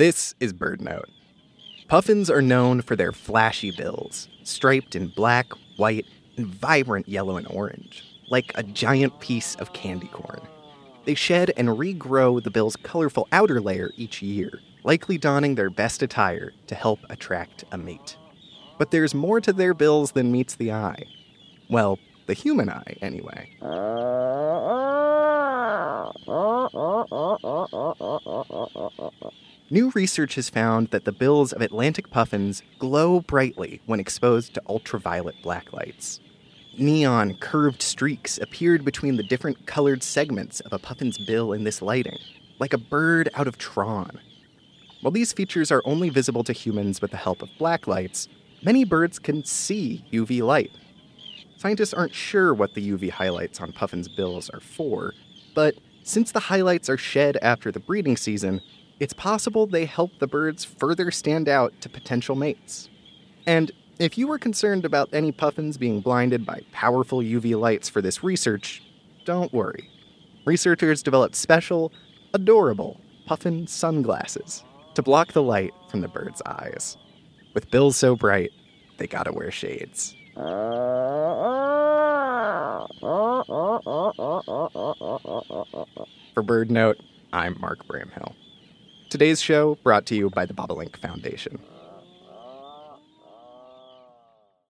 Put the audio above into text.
This is Bird Note. Puffins are known for their flashy bills, striped in black, white, and vibrant yellow and orange, like a giant piece of candy corn. They shed and regrow the bill's colorful outer layer each year, likely donning their best attire to help attract a mate. But there's more to their bills than meets the eye. Well, the human eye, anyway. New research has found that the bills of Atlantic puffins glow brightly when exposed to ultraviolet blacklights. Neon curved streaks appeared between the different colored segments of a puffin's bill in this lighting, like a bird out of Tron. While these features are only visible to humans with the help of blacklights, many birds can see UV light. Scientists aren't sure what the UV highlights on puffins' bills are for, but since the highlights are shed after the breeding season, it's possible they help the birds further stand out to potential mates. And if you were concerned about any puffins being blinded by powerful UV lights for this research, don't worry. Researchers developed special, adorable puffin sunglasses to block the light from the bird's eyes. With bills so bright, they gotta wear shades. Uh, For Bird Note, I'm Mark Bramhill. Today's show brought to you by the Bobolink Foundation.